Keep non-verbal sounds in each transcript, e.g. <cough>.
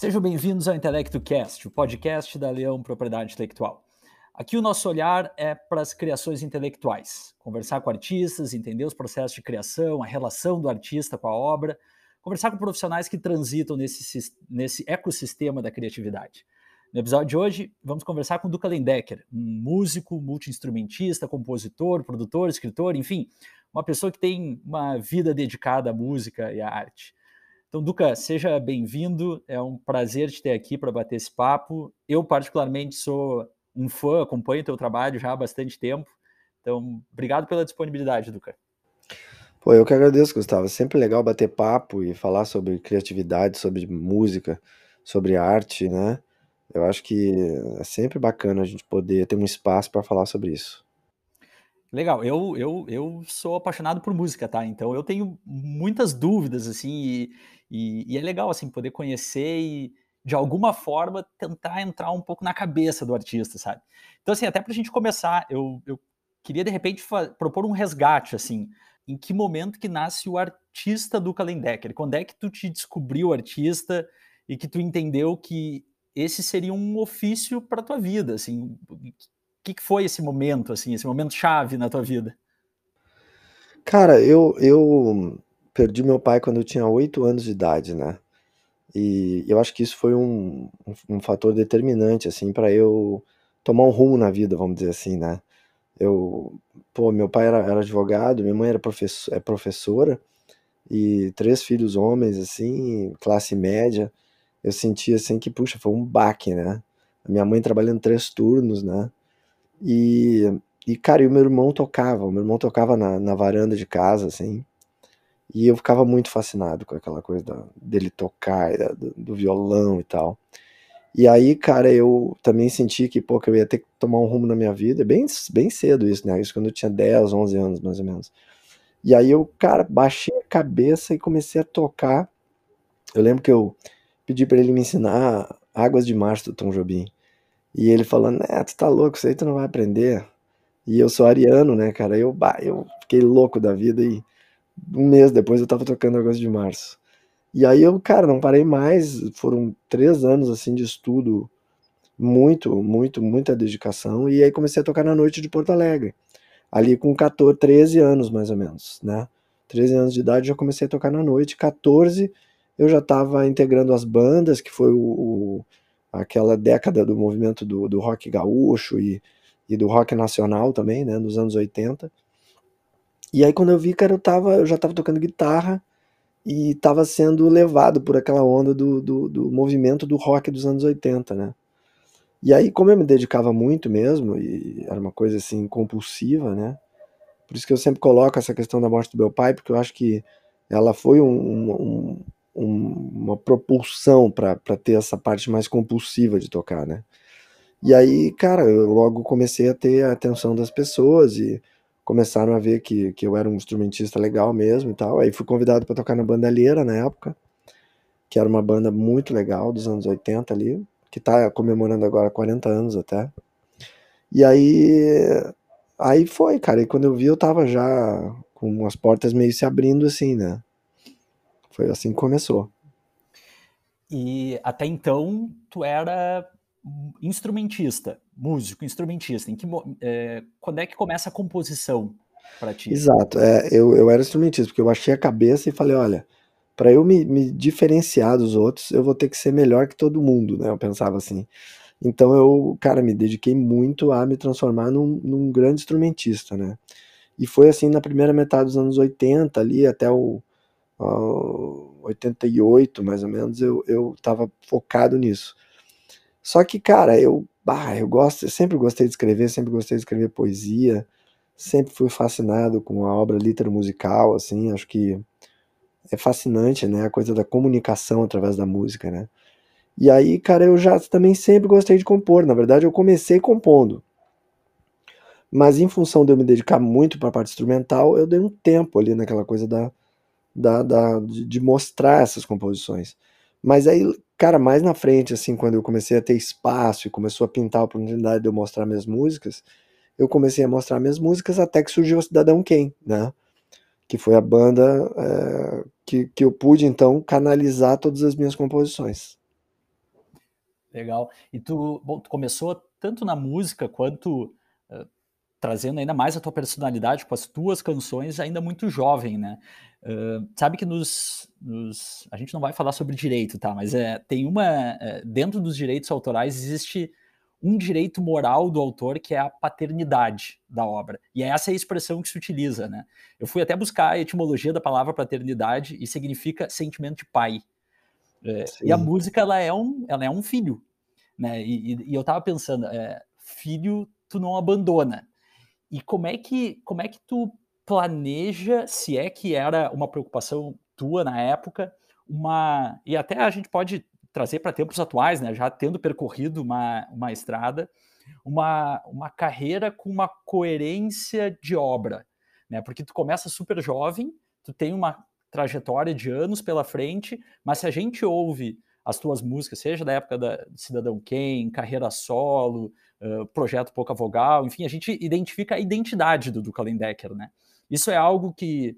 Sejam bem-vindos ao Intelecto Cast, o podcast da Leão Propriedade Intelectual. Aqui o nosso olhar é para as criações intelectuais, conversar com artistas, entender os processos de criação, a relação do artista com a obra, conversar com profissionais que transitam nesse, nesse ecossistema da criatividade. No episódio de hoje, vamos conversar com Duca Lendecker, um músico, multiinstrumentista, compositor, produtor, escritor, enfim, uma pessoa que tem uma vida dedicada à música e à arte. Então, Duca, seja bem-vindo. É um prazer te ter aqui para bater esse papo. Eu, particularmente, sou um fã, acompanho o teu trabalho já há bastante tempo. Então, obrigado pela disponibilidade, Duca. Pô, eu que agradeço, Gustavo. É sempre legal bater papo e falar sobre criatividade, sobre música, sobre arte, né? Eu acho que é sempre bacana a gente poder ter um espaço para falar sobre isso. Legal, eu, eu, eu sou apaixonado por música, tá? Então eu tenho muitas dúvidas, assim, e, e, e, é legal, assim, poder conhecer e, de alguma forma, tentar entrar um pouco na cabeça do artista, sabe? Então, assim, até pra gente começar, eu, eu queria, de repente, propor um resgate, assim, em que momento que nasce o artista do Kalendecker? Quando é que tu te descobriu artista e que tu entendeu que esse seria um ofício para tua vida, assim, que, que foi esse momento, assim, esse momento chave na tua vida? Cara, eu, eu perdi meu pai quando eu tinha oito anos de idade, né? E eu acho que isso foi um, um, um fator determinante, assim, para eu tomar um rumo na vida, vamos dizer assim, né? Eu, pô, meu pai era, era advogado, minha mãe era professor, é professora, e três filhos homens, assim, classe média. Eu sentia, assim, que, puxa, foi um baque, né? Minha mãe trabalhando três turnos, né? E, e cara, e o meu irmão tocava, o meu irmão tocava na, na varanda de casa, assim, e eu ficava muito fascinado com aquela coisa da, dele tocar, da, do, do, violão e tal. E aí, cara, eu também senti que, pô, que eu ia ter que tomar um rumo na minha vida, bem, bem cedo isso, né? Isso quando eu tinha 10, 11 anos, mais ou menos. E aí eu, cara, baixei a cabeça e comecei a tocar. Eu lembro que eu pedi para ele me ensinar Águas de Março do Tom Jobim. E ele falando, né, tu tá louco, isso aí tu não vai aprender. E eu sou ariano, né, cara? Eu, bah, eu fiquei louco da vida e um mês depois eu tava tocando Agosto de Março. E aí eu, cara, não parei mais. Foram três anos, assim, de estudo. Muito, muito, muita dedicação. E aí comecei a tocar na noite de Porto Alegre. Ali com 14, 13 anos, mais ou menos, né? 13 anos de idade já comecei a tocar na noite. 14 eu já estava integrando as bandas, que foi o, o aquela década do movimento do, do rock gaúcho e, e do rock nacional também, né, nos anos 80. E aí quando eu vi, cara, eu, tava, eu já estava tocando guitarra e estava sendo levado por aquela onda do, do, do, movimento do rock dos anos 80, né. E aí, como eu me dedicava muito mesmo, e era uma coisa assim compulsiva, né, por isso que eu sempre coloco essa questão da morte do meu pai, porque eu acho que ela foi um, um, um, uma propulsão para ter essa parte mais compulsiva de tocar, né? E aí, cara, eu logo comecei a ter a atenção das pessoas e começaram a ver que, que eu era um instrumentista legal mesmo e tal. Aí fui convidado para tocar na Bandalheira na época, que era uma banda muito legal dos anos 80 ali, que tá comemorando agora 40 anos até. E aí aí foi, cara, e quando eu vi eu tava já com as portas meio se abrindo assim, né? Foi assim que começou. E até então tu era instrumentista, músico, instrumentista. Em que, é, quando é que começa a composição para ti? Exato, é, eu, eu era instrumentista, porque eu achei a cabeça e falei, olha, para eu me, me, diferenciar dos outros, eu vou ter que ser melhor que todo mundo, né? Eu pensava assim. Então eu, cara, me dediquei muito a me transformar num, num grande instrumentista, né? E foi assim na primeira metade dos anos 80 ali, até o, 88, mais ou menos, eu, eu tava focado nisso. Só que, cara, eu, bah, eu gosto, eu sempre gostei de escrever, sempre gostei de escrever poesia, sempre fui fascinado com a obra litero-musical, assim, acho que é fascinante, né, a coisa da comunicação através da música, né. E aí, cara, eu já também sempre gostei de compor, na verdade eu comecei compondo. Mas em função de eu me dedicar muito para a parte instrumental, eu dei um tempo ali naquela coisa da, da, da de, de, mostrar essas composições. Mas aí, cara, mais na frente, assim, quando eu comecei a ter espaço e começou a pintar a oportunidade de eu mostrar minhas músicas, eu comecei a mostrar minhas músicas até que surgiu o Cidadão Quem, né? Que foi a banda é, que, que eu pude, então, canalizar todas as minhas composições. Legal. E tu, bom, tu começou tanto na música quanto uh, trazendo ainda mais a tua personalidade com as tuas canções ainda muito jovem, né? Uh, sabe que nos, nos, a gente não vai falar sobre direito, tá? Mas é tem uma é, dentro dos direitos autorais existe um direito moral do autor que é a paternidade da obra. E essa é a expressão que se utiliza, né? Eu fui até buscar a etimologia da palavra paternidade e significa sentimento de pai. É, e a música ela é um, ela é um filho, né? E, e, e eu tava pensando, é, filho tu não abandona. E como é que como é que tu planeja, se é que era uma preocupação tua na época, uma e até a gente pode trazer para tempos atuais, né? Já tendo percorrido uma, uma estrada, uma, uma carreira com uma coerência de obra, né? Porque tu começa super jovem, tu tem uma trajetória de anos pela frente, mas se a gente ouve as tuas músicas, seja da época da Cidadão Quem, Carreira Solo, Projeto Pouca Vogal, enfim, a gente identifica a identidade do Duca Lendecker, né? Isso é algo que,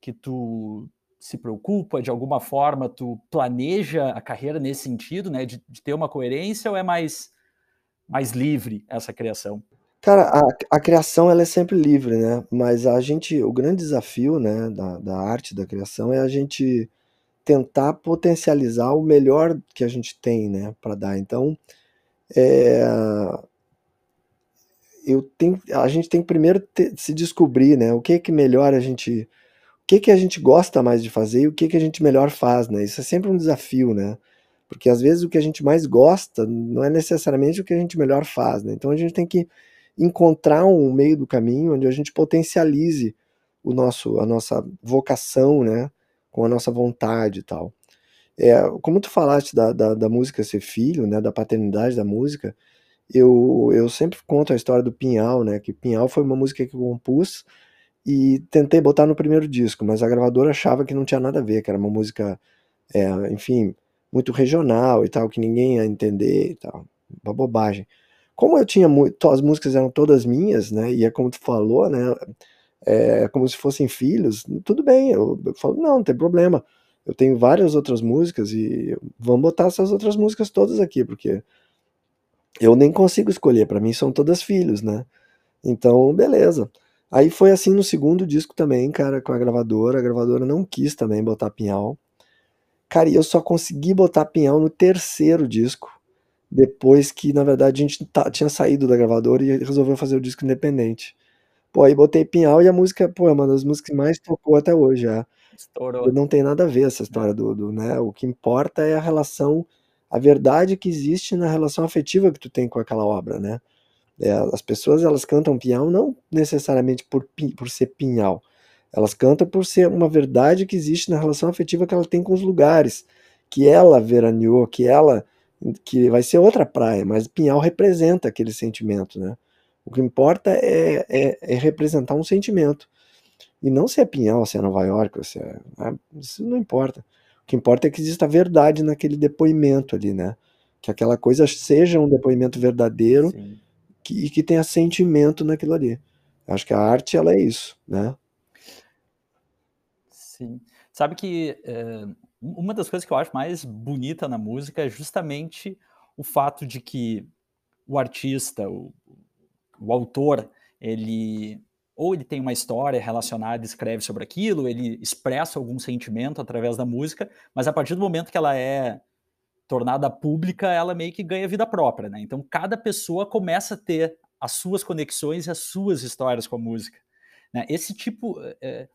que tu se preocupa, de alguma forma tu planeja a carreira nesse sentido, né, de, de ter uma coerência ou é mais, mais livre essa criação? Cara, a, a criação ela é sempre livre, né? Mas a gente, o grande desafio, né, da, da arte, da criação, é a gente tentar potencializar o melhor que a gente tem, né, para dar. Então, é, eu tenho, a gente tem que primeiro se descobrir, né, o que é que melhor a gente, o que é que a gente gosta mais de fazer e o que é que a gente melhor faz, né? Isso é sempre um desafio, né? Porque às vezes o que a gente mais gosta não é necessariamente o que a gente melhor faz, né? Então a gente tem que encontrar um meio do caminho onde a gente potencialize o nosso, a nossa vocação, né, com a nossa vontade e tal. É, como tu falaste da, da, da, música ser filho, né, da paternidade da música, eu, eu sempre conto a história do Pinhal, né, que Pinhal foi uma música que eu compus e tentei botar no primeiro disco, mas a gravadora achava que não tinha nada a ver, que era uma música, é, enfim, muito regional e tal, que ninguém ia entender e tal, uma bobagem como eu tinha muito, as músicas eram todas minhas, né? E é como tu falou, né? É como se fossem filhos. Tudo bem, eu, eu falo, não, não tem problema. Eu tenho várias outras músicas e vamos botar essas outras músicas todas aqui, porque eu nem consigo escolher, para mim são todas filhos, né? Então, beleza. Aí foi assim no segundo disco também, cara, com a gravadora. A gravadora não quis também botar Pinhal. Cara, e eu só consegui botar Pinhal no terceiro disco depois que, na verdade, a gente tinha saído da gravadora e resolveu fazer o disco independente. Pô, aí botei Pinhal e a música, pô, é uma das músicas que mais tocou até hoje, já. Estourou. Não tem nada a ver essa história é. do, do, né, o que importa é a relação, a verdade que existe na relação afetiva que tu tem com aquela obra, né. É, as pessoas, elas cantam Pinhal não necessariamente por, por ser Pinhal, elas cantam por ser uma verdade que existe na relação afetiva que ela tem com os lugares, que ela veraneou, que ela que vai ser outra praia, mas Pinhal representa aquele sentimento, né? O que importa é, é, é representar um sentimento. E não se é Pinhal, se é Nova York, se é, né? isso não importa. O que importa é que exista verdade naquele depoimento ali, né? Que aquela coisa seja um depoimento verdadeiro que, e que tenha sentimento naquilo ali. Acho que a arte, ela é isso, né? Sim. Sabe que é, uma das coisas que eu acho mais bonita na música é justamente o fato de que o artista, o, o autor, ele ou ele tem uma história relacionada, escreve sobre aquilo, ele expressa algum sentimento através da música, mas a partir do momento que ela é tornada pública, ela meio que ganha vida própria, né? Então cada pessoa começa a ter as suas conexões e as suas histórias com a música. Né? Esse tipo, é,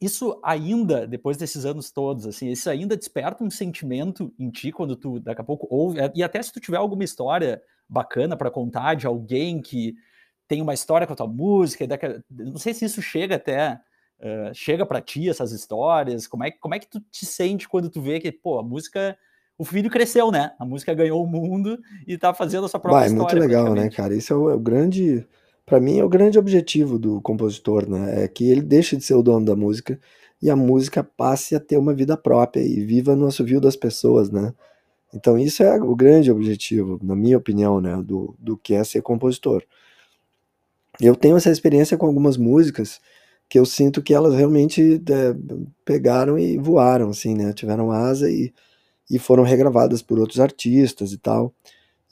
isso ainda, depois desses anos todos, assim, isso ainda desperta um sentimento em ti quando tu, daqui a pouco, ouve, e até se tu tiver alguma história bacana para contar de alguém que tem uma história com a tua música, não sei se isso chega até, uh, chega para ti, essas histórias, como é, como é que tu te sente quando tu vê que, pô, a música, o filho cresceu, né? A música ganhou o mundo e tá fazendo a sua própria história. É muito legal, né, cara? Isso é o, é o grande para mim é o grande objetivo do compositor, né? É que ele deixe de ser o dono da música e a música passe a ter uma vida própria e viva no assovio das pessoas, né? Então isso é o grande objetivo, na minha opinião, né, do, do que é ser compositor. Eu tenho essa experiência com algumas músicas que eu sinto que elas realmente é, pegaram e voaram, assim, né? Tiveram asa e, e foram regravadas por outros artistas e tal.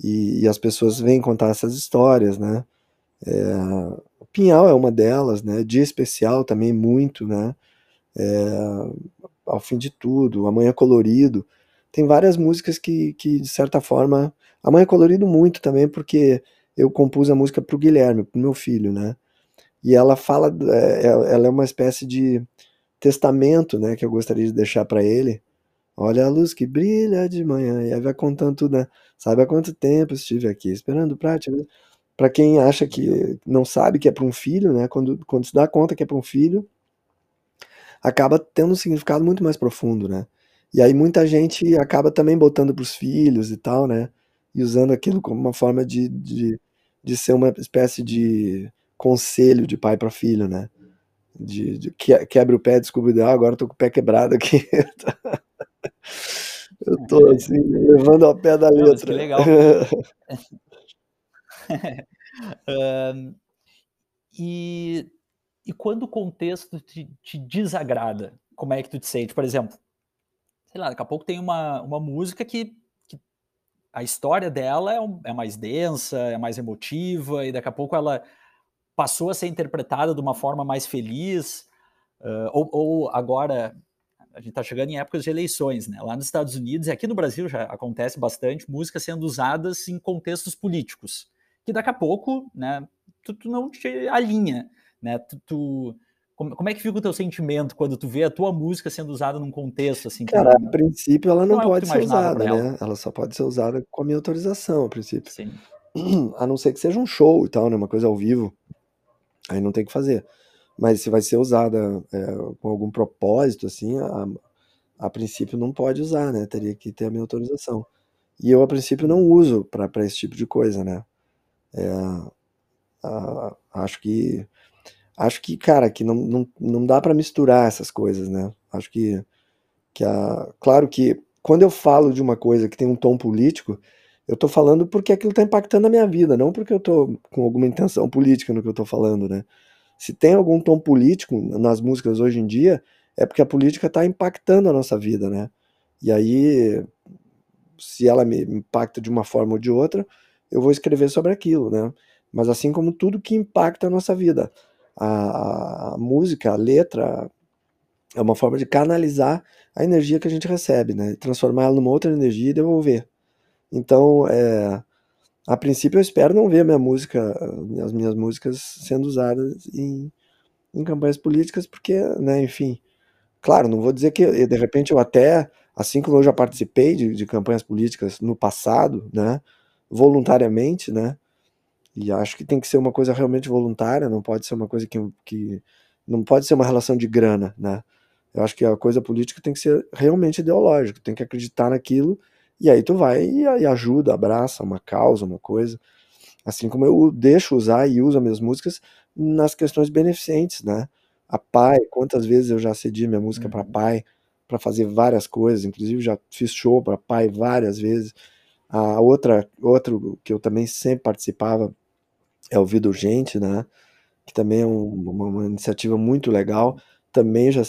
E, e as pessoas vêm contar essas histórias, né? É, Pinhal é uma delas, né? Dia Especial também muito, né? É, ao fim de tudo, Amanhã Colorido. Tem várias músicas que, que de certa forma. Amanhã Colorido muito também, porque eu compus a música para o Guilherme, para o meu filho, né? E ela fala, é, ela é uma espécie de testamento, né? Que eu gostaria de deixar para ele. Olha a luz que brilha de manhã. E aí vai contando tudo, né? Sabe há quanto tempo estive aqui esperando pra te ver. Pra quem acha que não sabe que é para um filho, né? Quando, quando se dá conta que é para um filho, acaba tendo um significado muito mais profundo, né? E aí muita gente acaba também botando para os filhos e tal, né? E usando aquilo como uma forma de, de, de ser uma espécie de conselho de pai para filho, né? De, de que, quebra o pé, descobre, ah, agora tô com o pé quebrado aqui. <laughs> Eu tô assim, levando ao pé da Não, mas que letra. legal. <laughs> E e quando o contexto te te desagrada, como é que tu te sente? Por exemplo, sei lá, daqui a pouco tem uma uma música que a história dela é um é mais densa, é mais emotiva, e daqui a pouco ela passou a ser interpretada de uma forma mais feliz, hã, ou ou agora a gente tá chegando em épocas de eleições, né, lá nos Estados Unidos e aqui no Brasil já acontece bastante, músicas sendo usadas em contextos políticos, que daqui a pouco, né, tu tu não te alinha, né, tu tu como como é que fica o teu sentimento quando tu vê a tua música sendo usada num contexto, assim, que Cara, a não princípio ela não não é que pode ser usada, pra ela. né, ela só pode ser usada com a minha autorização, a princípio. Sim. <clears throat> A não ser que seja um show e tal, né, uma coisa ao vivo, aí não tem que fazer. Mas se vai ser usada, eh, com algum propósito, assim, a a princípio não pode usar, né, teria que ter a minha autorização. E eu, a princípio, não uso pra esse tipo de coisa, né. Eh, ah, acho que acho que, cara, que não não não dá pra misturar essas coisas, né. Acho que que a claro que quando eu falo de uma coisa que tem um tom político, eu tô falando porque aquilo tá impactando a minha vida, não porque eu tô com alguma intenção política no que eu tô falando, né. Se tem algum tom político nas músicas hoje em dia, é porque a política tá impactando a nossa vida, né. E aí, se ela me impacta de uma forma ou de outra, eu vou escrever sobre aquilo, né. Mas assim como tudo que impacta a nossa vida, a a música, a letra, é uma forma de canalizar a energia que a gente recebe, né, transformar ela numa outra energia e devolver. Então, eh, a princípio eu espero não ver minha música as minhas músicas sendo usadas em em campanhas políticas, porque, né, enfim, claro, não vou dizer que de repente eu até assim como eu já participei de de campanhas políticas no passado, né, voluntariamente, né, e acho que tem que ser uma coisa realmente voluntária, não pode ser uma coisa que que não pode ser uma relação de grana, né. Eu acho que a coisa política tem que ser realmente ideológica, tem que acreditar naquilo, e aí tu vai e e ajuda, abraça uma causa, uma coisa. Assim como eu deixo usar e uso as minhas músicas nas questões beneficentes, né. A PAI, quantas vezes eu já cedi minha música Uhum. PAI, pra fazer várias coisas, inclusive já fiz show pra PAI várias vezes. A outra outro que eu também sempre participava é o Vida Urgente, né, que também é um uma uma iniciativa muito legal, também já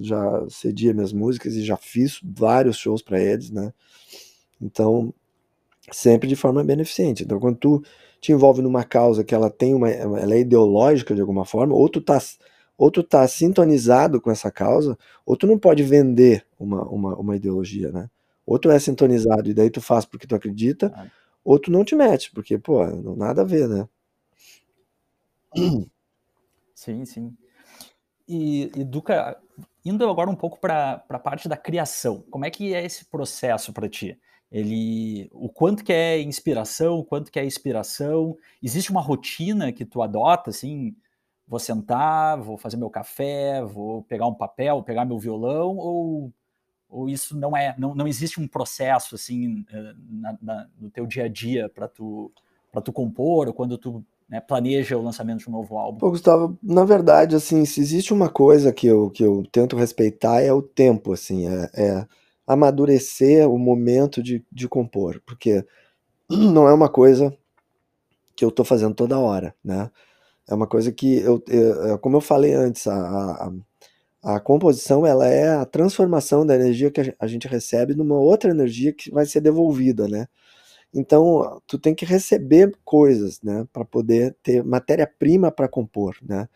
já cedi as minhas músicas e já fiz vários shows pra eles, né. Então, sempre de forma beneficente. Então quando tu te envolve numa causa que ela tem uma ela é ideológica de alguma forma, ou tu tá ou tu tá sintonizado com essa causa, ou tu não pode vender uma uma uma ideologia, né. Ou tu é sintonizado e daí tu faz porque tu acredita, Claro. ou tu não te mete, porque, pô, nada a ver, né. Sim, sim. E e Duca, indo agora um pouco pra pra parte da criação, como é que é esse processo pra ti? Ele o quanto que é inspiração, o quanto que é inspiração? Existe uma rotina que tu adota, assim: "Vou sentar, vou fazer meu café, vou pegar um papel, pegar meu violão", ou ou isso não é não não existe um processo, assim, hã, na na no teu dia a dia pra tu pra tu compor ou quando tu, né, planeja o lançamento de um novo álbum? Pô, Gustavo, na verdade, assim, se existe uma coisa que eu que eu tento respeitar é o tempo, assim, é é amadurecer o momento de de compor, porque <clears throat> não é uma coisa que eu tô fazendo toda hora, né. É uma coisa que eu, eh, como eu falei antes, a a A composição ela é a transformação da energia que a gente recebe numa outra energia que vai ser devolvida, né? Então, tu tem que receber coisas, né, para poder ter matéria-prima para compor, né?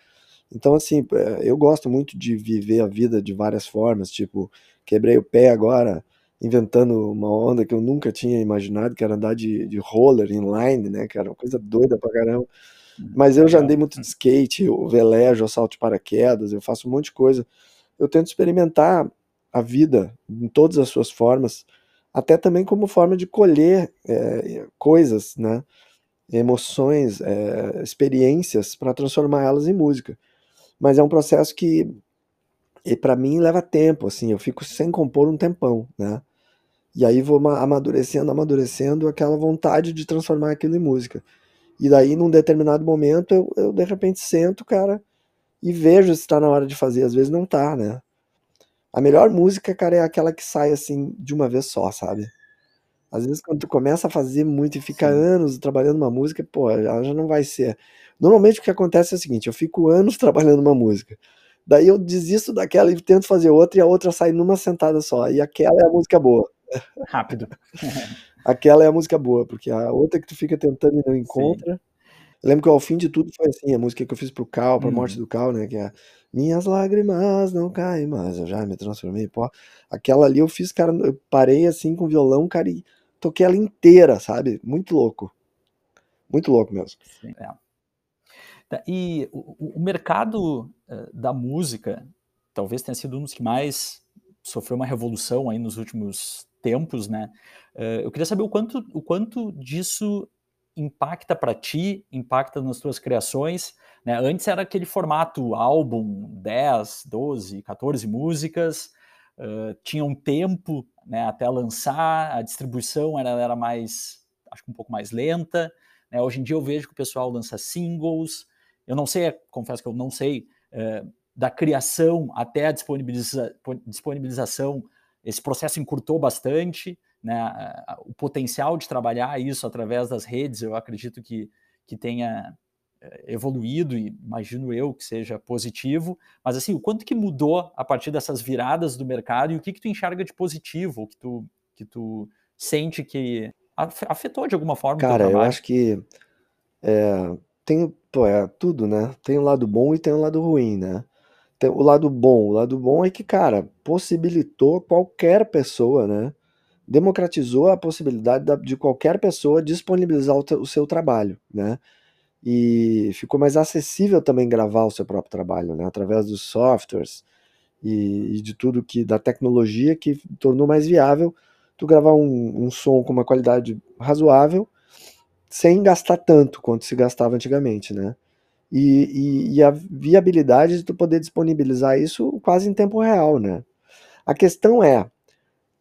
Então, assim, eh, eu gosto muito de viver a vida de várias formas, tipo, quebrei o pé agora inventando uma onda que eu nunca tinha imaginado, que era andar de, de roller inline, né, era uma coisa doida pra caramba. Mas eu já andei muito de skate, eu velejo, eu salto de paraquedas, eu faço um monte de coisa. Eu tento experimentar a vida em todas as suas formas, até também como forma de colher é, coisas, né? emoções, é, experiências para transformar elas em música. Mas é um processo que, para mim, leva tempo. Assim, eu fico sem compor um tempão, né? E aí vou amadurecendo, amadurecendo aquela vontade de transformar aquilo em música. E daí, num determinado momento, eu, eu de repente sento, cara, e vejo se está na hora de fazer. Às vezes não tá, né? A melhor música, cara, é aquela que sai assim de uma vez só, sabe? Às vezes quando tu começa a fazer muito e fica Sim. anos trabalhando uma música, pô, ela já não vai ser. Normalmente o que acontece é o seguinte, eu fico anos <laughs> trabalhando uma música. Daí eu desisto daquela e tento fazer outra e a outra sai numa sentada só. E aquela é a música boa. Rápido. aquela é a música boa, porque a outra que tu fica tentando e não encontra. Sim. Eu lembro que ao fim de tudo foi assim, a música que eu fiz pro Cal, pra uhum. morte do Cal, né? Que é Minhas lágrimas não caem mais, eu já me transformei em pó. Aquela ali eu fiz, cara, eu parei assim com o violão, cara, e toquei ela inteira, sabe? Muito louco. Muito louco mesmo. Sim, é. Tá, e o, o mercado uh, da música talvez tenha sido um dos que mais sofreu uma revolução aí nos últimos tempos, né? Uh, eu queria saber o quanto, o quanto disso impacta para ti, impacta nas tuas criações. Né? Antes era aquele formato álbum, 10, 12, 14 músicas, uh, tinha um tempo né, até lançar, a distribuição era, era mais, acho que um pouco mais lenta. Né? Hoje em dia eu vejo que o pessoal lança singles. Eu não sei, confesso que eu não sei, uh, da criação até a disponibiliza disponibilização, esse processo encurtou bastante né, o potencial de trabalhar isso através das redes, eu acredito que, que tenha eh, evoluído e imagino eu que seja positivo, mas assim, o quanto que mudou a partir dessas viradas do mercado e o que que tu enxerga de positivo, que tu, que tu sente que afetou de alguma forma Cara, eu acho que é, tem, pô, é tudo, né? Tem o um lado bom e tem o um lado ruim, né? Tem o lado bom, o lado bom é que, cara, possibilitou qualquer pessoa, né? democratizou a possibilidade de qualquer pessoa disponibilizar o, seu trabalho, né? E ficou mais acessível também gravar o seu próprio trabalho, né? Através dos softwares e, de tudo que da tecnologia que tornou mais viável tu gravar um, um som com uma qualidade razoável sem gastar tanto quanto se gastava antigamente, né? E, e, e, a viabilidade de tu poder disponibilizar isso quase em tempo real, né? A questão é,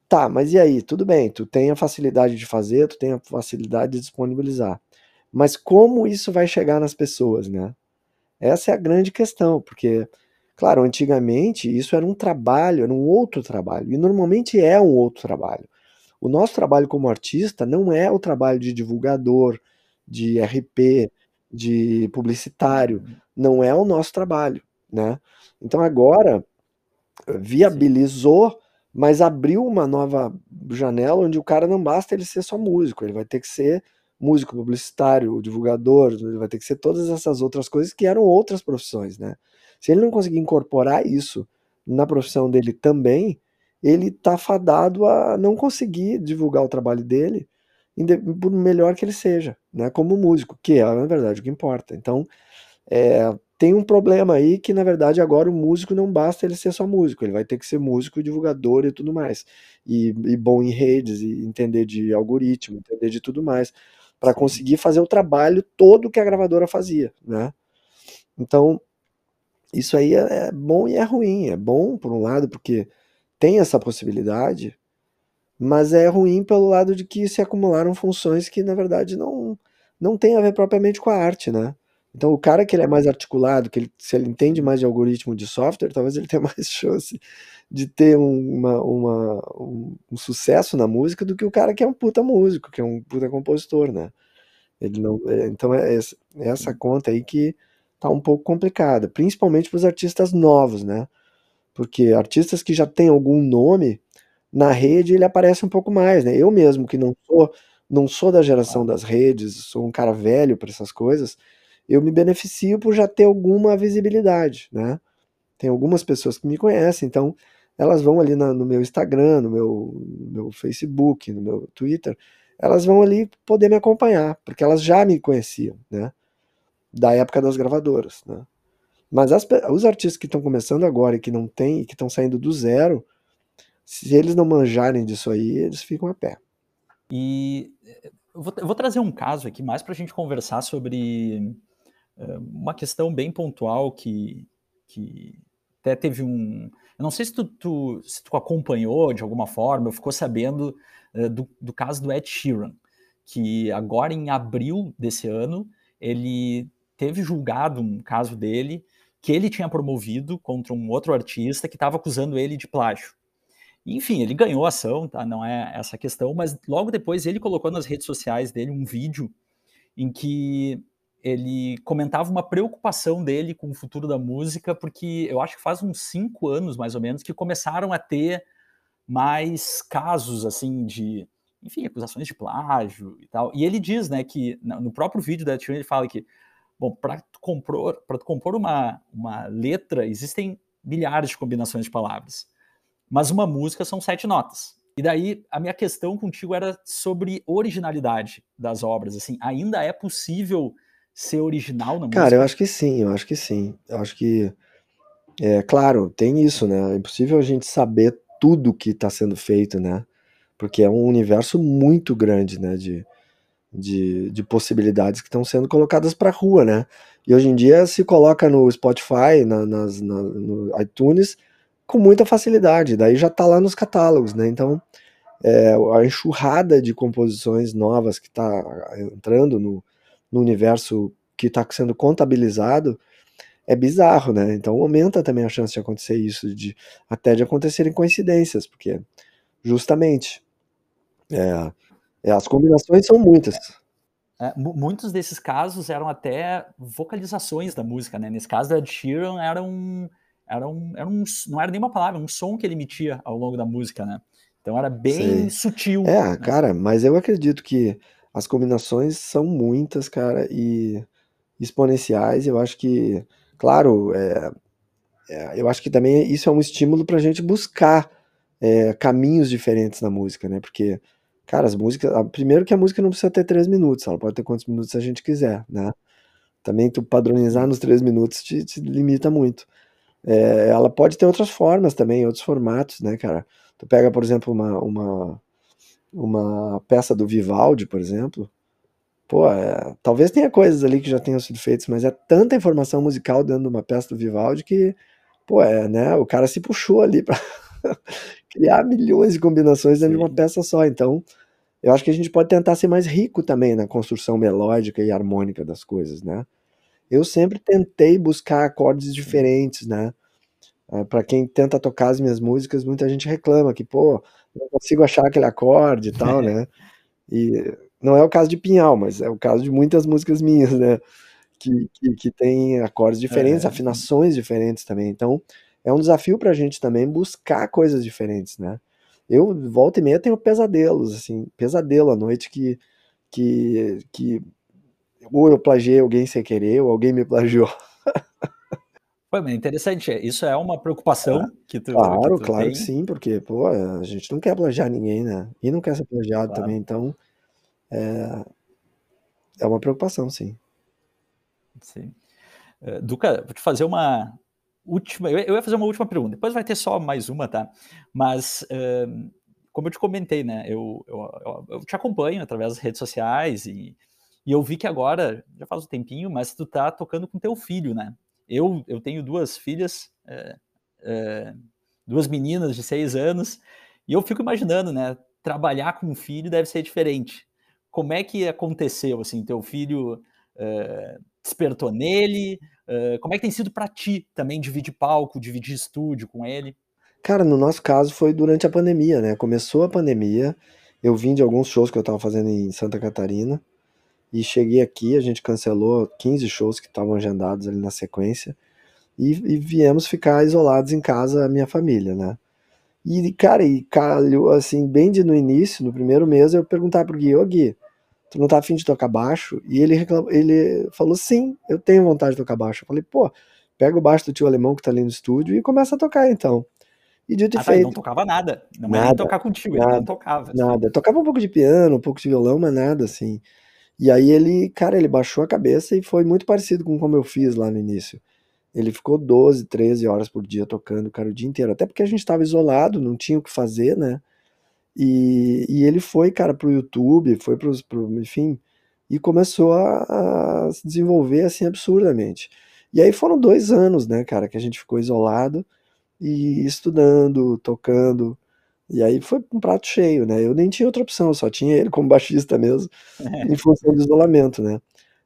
Tá, mas e aí? Tudo bem, tu tem a facilidade de fazer, tu tem a facilidade de disponibilizar. Mas como isso vai chegar nas pessoas, né? Essa é a grande questão, porque, claro, antigamente isso era um trabalho, era um outro trabalho, e normalmente é um outro trabalho. O nosso trabalho como artista não é o trabalho de divulgador, de RP, de publicitário, não é o nosso trabalho, né? Então agora viabilizou mas abriu uma nova janela onde o cara não basta ele ser só músico, ele vai ter que ser músico, publicitário, divulgador, ele vai ter que ser todas essas outras coisas que eram outras profissões, né? Se ele não conseguir incorporar isso na profissão dele também, ele tá fadado a não conseguir divulgar o trabalho dele, por melhor que ele seja, né? Como músico, que é, na verdade, o que importa. Então, é, tem um problema aí que, na verdade, agora o músico não basta ele ser só músico, ele vai ter que ser músico, divulgador e tudo mais. E, e bom em redes, e entender de algoritmo, entender de tudo mais, para conseguir fazer o trabalho todo que a gravadora fazia, né? Então, isso aí é, é bom e é ruim. É bom, por um lado, porque tem essa possibilidade, mas é ruim pelo lado de que se acumularam funções que, na verdade, não, não tem a ver propriamente com a arte, né? Então, o cara que ele é mais articulado, que ele, se ele entende mais de algoritmo de software, talvez ele tenha <laughs> mais chance de ter uma, uma, um, um, sucesso na música do que o cara que é um puta músico, que é um puta compositor, né? Ele não, é, então, é é essa conta aí que tá um pouco complicada, principalmente para os artistas novos, né? Porque artistas que já têm algum nome, na rede ele aparece um pouco mais, né? Eu mesmo, que não sou, não sou da geração das redes, sou um cara velho para essas coisas, eu me beneficio por já ter alguma visibilidade, né? Tem algumas pessoas que me conhecem, então elas vão ali na, no meu Instagram, no meu, no meu Facebook, no meu Twitter, elas vão ali poder me acompanhar, porque elas já me conheciam, né? Da época das gravadoras, né? Mas as, os artistas que estão começando agora e que não têm, que estão saindo do zero, se eles não manjarem disso aí, eles ficam a pé. E eu vou, eu vou trazer um caso aqui mais para a gente conversar sobre uh, uma questão bem pontual que, que até teve um. Eu não sei se tu, tu, se tu acompanhou de alguma forma, ficou sabendo uh, do, do caso do Ed Sheeran, que agora em abril desse ano ele teve julgado um caso dele que ele tinha promovido contra um outro artista que estava acusando ele de plágio. Enfim, ele ganhou a ação, tá? Não é essa questão, mas logo depois ele colocou nas redes sociais dele um vídeo em que ele comentava uma preocupação dele com o futuro da música, porque eu acho que faz uns cinco anos, mais ou menos, que começaram a ter mais casos, assim, de, enfim, acusações de plágio e tal. E ele diz, né, que no próprio vídeo da Tune ele fala que, bom, para compor, para compor uma, uma letra, existem milhares de combinações de palavras, mas uma música são sete notas. E daí a minha questão contigo era sobre originalidade das obras, assim, ainda é possível ser original na música? Cara, eu acho que sim, eu acho que sim. Eu acho que, é claro, tem isso, né? É impossível a gente saber tudo que está sendo feito, né? Porque é um universo muito grande, né? De, de, de possibilidades que estão sendo colocadas para rua, né? E hoje em dia se coloca no Spotify, na, nas, na, no iTunes, com muita facilidade. Daí já está lá nos catálogos, né? Então, é, a enxurrada de composições novas que está entrando no, no universo que está sendo contabilizado é bizarro, né? Então aumenta também a chance de acontecer isso, de até de acontecerem coincidências, porque justamente é, é, as combinações são muitas. É, muitos desses casos eram até vocalizações da música, né? Nesse caso da Sheeran era um, era um, era um, não era nenhuma palavra, um som que ele emitia ao longo da música, né? Então era bem Sei. sutil. É, né? cara, mas eu acredito que as combinações são muitas, cara, e exponenciais. Eu acho que, claro, é, é, eu acho que também isso é um estímulo para a gente buscar é, caminhos diferentes na música, né? Porque, cara, as músicas. Primeiro que a música não precisa ter três minutos, ela pode ter quantos minutos a gente quiser, né? Também tu padronizar nos três minutos te, te limita muito. É, ela pode ter outras formas também, outros formatos, né, cara? Tu pega, por exemplo, uma, uma uma peça do Vivaldi, por exemplo, pô, é, talvez tenha coisas ali que já tenham sido feitas, mas é tanta informação musical dentro de uma peça do Vivaldi que, pô, é, né, o cara se puxou ali para <laughs> criar milhões de combinações dentro Sim. de uma peça só. Então, eu acho que a gente pode tentar ser mais rico também na construção melódica e harmônica das coisas, né? Eu sempre tentei buscar acordes diferentes, né? É, para quem tenta tocar as minhas músicas, muita gente reclama que, pô, não consigo achar aquele acorde e tal, né? <laughs> E não é o caso de Pinhal, mas é o caso de muitas músicas minhas, né? Que, que, que tem acordes diferentes, é. afinações diferentes também. Então, é um desafio pra gente também buscar coisas diferentes, né? Eu, volta e meia, tenho pesadelos, assim, pesadelo à noite que, que, que ou eu plagiei alguém sem querer, ou alguém me plagiou. Foi interessante. Isso é uma preocupação é, que tu, claro, que tu claro tem? que sim, porque pô, a gente não quer plagiar ninguém, né? E não quer ser plagiado claro. também, então é, é uma preocupação, sim. Sim. Uh, Duca, vou te fazer uma última. Eu ia fazer uma última pergunta. Depois vai ter só mais uma, tá? Mas uh, como eu te comentei, né? Eu, eu, eu, te acompanho através das redes sociais e, e eu vi que agora já faz um tempinho, mas tu tá tocando com teu filho, né? Eu, eu tenho duas filhas, é, é, duas meninas de seis anos, e eu fico imaginando, né? Trabalhar com um filho deve ser diferente. Como é que aconteceu, assim, teu filho é, despertou nele? É, como é que tem sido para ti também dividir palco, dividir estúdio com ele? Cara, no nosso caso foi durante a pandemia, né? Começou a pandemia, eu vim de alguns shows que eu estava fazendo em Santa Catarina, e cheguei aqui, a gente cancelou 15 shows que estavam agendados ali na sequência. e, e viemos ficar isolados em casa, a minha família, né? E, cara, e calhou, assim, bem de no início, no primeiro mês, eu perguntava pro Gui, ô Gui, tu não tá afim de tocar baixo? E ele, reclamou, ele falou, sim, eu tenho vontade de tocar baixo. Eu falei, pô, pega o baixo do tio alemão que tá ali no estúdio e começa a tocar, então. E dito ah, e tá, feito. não tocava nada. Não nada, ia tocar contigo, nada, ele não tocava. Assim. Nada. Tocava um pouco de piano, um pouco de violão, mas nada, assim. E aí ele, cara, ele baixou a cabeça e foi muito parecido com como eu fiz lá no início. Ele ficou 12, 13 horas por dia tocando, cara, o dia inteiro. Até porque a gente estava isolado, não tinha o que fazer, né? E, e ele foi, cara, pro YouTube, foi pro, pro enfim, e começou a, a, se desenvolver assim absurdamente. E aí foram dois anos, né, cara, que a gente ficou isolado e estudando, tocando. E aí foi um prato cheio, né? Eu nem tinha outra opção, só tinha ele como baixista mesmo, <laughs> em função do isolamento, né?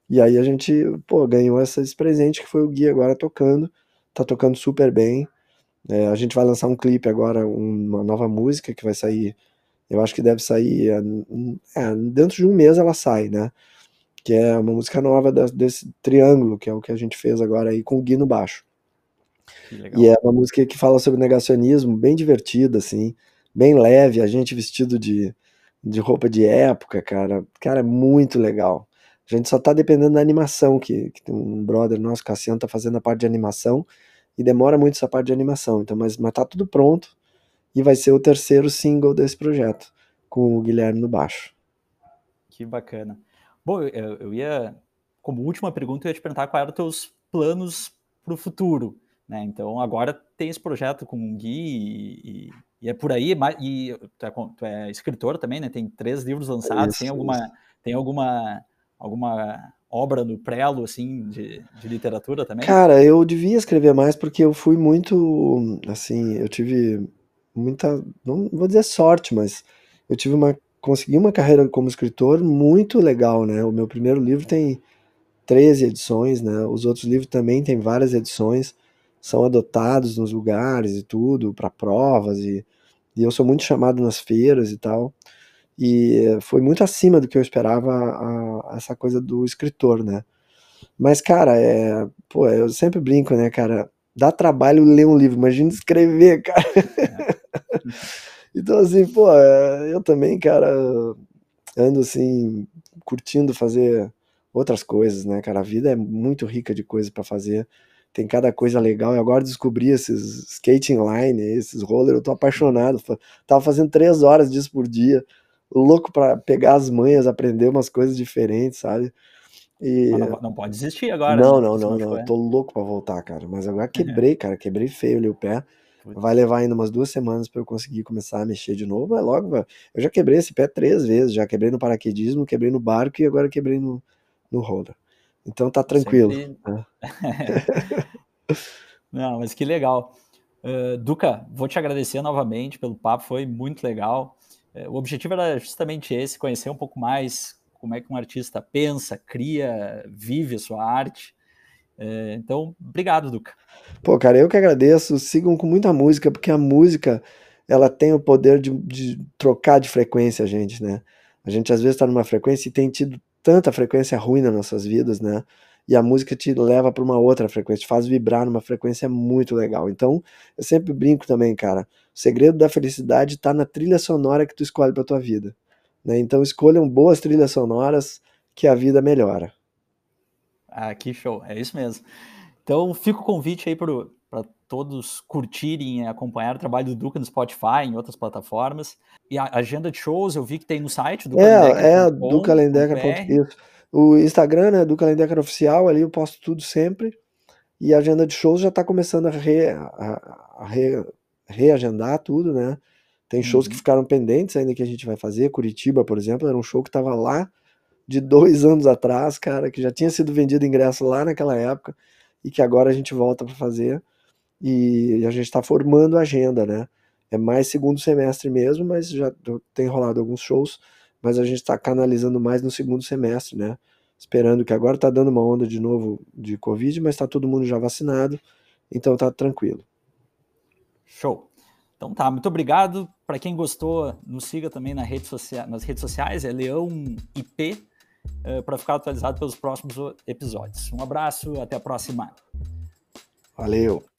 E aí a gente, pô, ganhou esse presente que foi o Gui agora tocando, tá tocando super bem. É, a gente vai lançar um clipe agora, uma nova música que vai sair, eu acho que deve sair, é, é, dentro de um mês ela sai, né? Que é uma música nova desse triângulo, que é o que a gente fez agora aí com o Gui no baixo. E é uma música que fala sobre negacionismo, bem divertida, assim, bem leve, a gente vestido de, de roupa de época, cara. Cara, é muito legal. A gente só tá dependendo da animação, que, que tem um brother nosso, Cassiano, tá fazendo a parte de animação, e demora muito essa parte de animação, então, mas, mas tá tudo pronto, e vai ser o terceiro single desse projeto, com o Guilherme no baixo. Que bacana. Bom, eu, eu ia, como última pergunta, eu ia te perguntar quais eram teus planos para o futuro, né? Então, agora tem esse projeto com o Gui e, e, e é por aí, e tu é, tu é, escritor também, né? Tem três livros lançados, isso, tem alguma... Tem alguma alguma obra no prelo, assim, de, de literatura também? Cara, eu devia escrever mais porque eu fui muito, assim, eu tive muita, não vou dizer sorte, mas eu tive uma, consegui uma carreira como escritor muito legal, né? O meu primeiro livro tem 13 edições, né? Os outros livros também têm várias edições, são adotados nos lugares e tudo, para provas, e, e eu sou muito chamado nas feiras e tal e foi muito acima do que eu esperava a, a essa coisa do escritor, né? Mas, cara, é, pô, eu sempre brinco, né, cara? Dá trabalho ler um livro, imagina escrever, <laughs> cara. É. então, assim, pô, é, eu também, cara, ando assim, curtindo fazer outras coisas, né, cara? A vida é muito rica de coisas para fazer. Tem cada coisa legal. E agora descobri esses skating line, esses roller, eu tô apaixonado. Tava fazendo três horas disso por dia louco para pegar as manhas, aprender umas coisas diferentes, sabe? E... Não, não, pode desistir agora. Não, né? não, não, não. Eu tô louco para voltar, cara. Mas agora <laughs> quebrei, cara. Quebrei feio ali o pé. Vai levar ainda umas duas semanas para eu conseguir começar a mexer de novo. Mas logo, eu já quebrei esse pé três vezes. Já quebrei no paraquedismo, quebrei no barco e agora quebrei no, no roller. Então tá tranquilo. Sempre... Né? <laughs> não, mas que legal. Uh, Duca, vou te agradecer novamente pelo papo, foi muito legal. É, o objetivo era justamente esse, conhecer um pouco mais como é que um artista pensa, cria, vive a sua arte. É, então, obrigado, Duca. Pô, cara, eu que agradeço. Sigam com muita música, porque a música ela tem o poder de, de trocar de frequência, a gente, né? A gente às vezes está numa frequência e tem tido tanta frequência ruim nas nossas vidas, né? E a música te leva para uma outra frequência, te faz vibrar numa frequência muito legal. Então, eu sempre brinco também, cara. O segredo da felicidade está na trilha sonora que tu escolhe para tua vida. Né? Então escolham boas trilhas sonoras que a vida melhora. Ah, que show, é isso mesmo. Então fica o convite aí para todos curtirem e acompanhar o trabalho do Duca no Spotify, em outras plataformas. E a agenda de shows eu vi que tem no site do É, é do. O Instagram, né, do Calendeca Oficial, ali eu posto tudo sempre. E a agenda de shows já está começando a, re, a, a re, reagendar tudo, né? Tem shows uhum. que ficaram pendentes ainda que a gente vai fazer. Curitiba, por exemplo, era um show que estava lá de dois <laughs> anos atrás, cara, que já tinha sido vendido ingresso lá naquela época e que agora a gente volta para fazer. E a gente está formando a agenda, né? É mais segundo semestre mesmo, mas já tem rolado alguns shows, mas a gente está canalizando mais no segundo semestre, né? Esperando que agora tá dando uma onda de novo de Covid, mas tá todo mundo já vacinado, então tá tranquilo. Show. Então tá, muito obrigado. Para quem gostou, nos siga também na rede nas redes sociais, é Leão IP, eh, para ficar atualizado pelos próximos episódios. Um abraço, até a próxima. Valeu!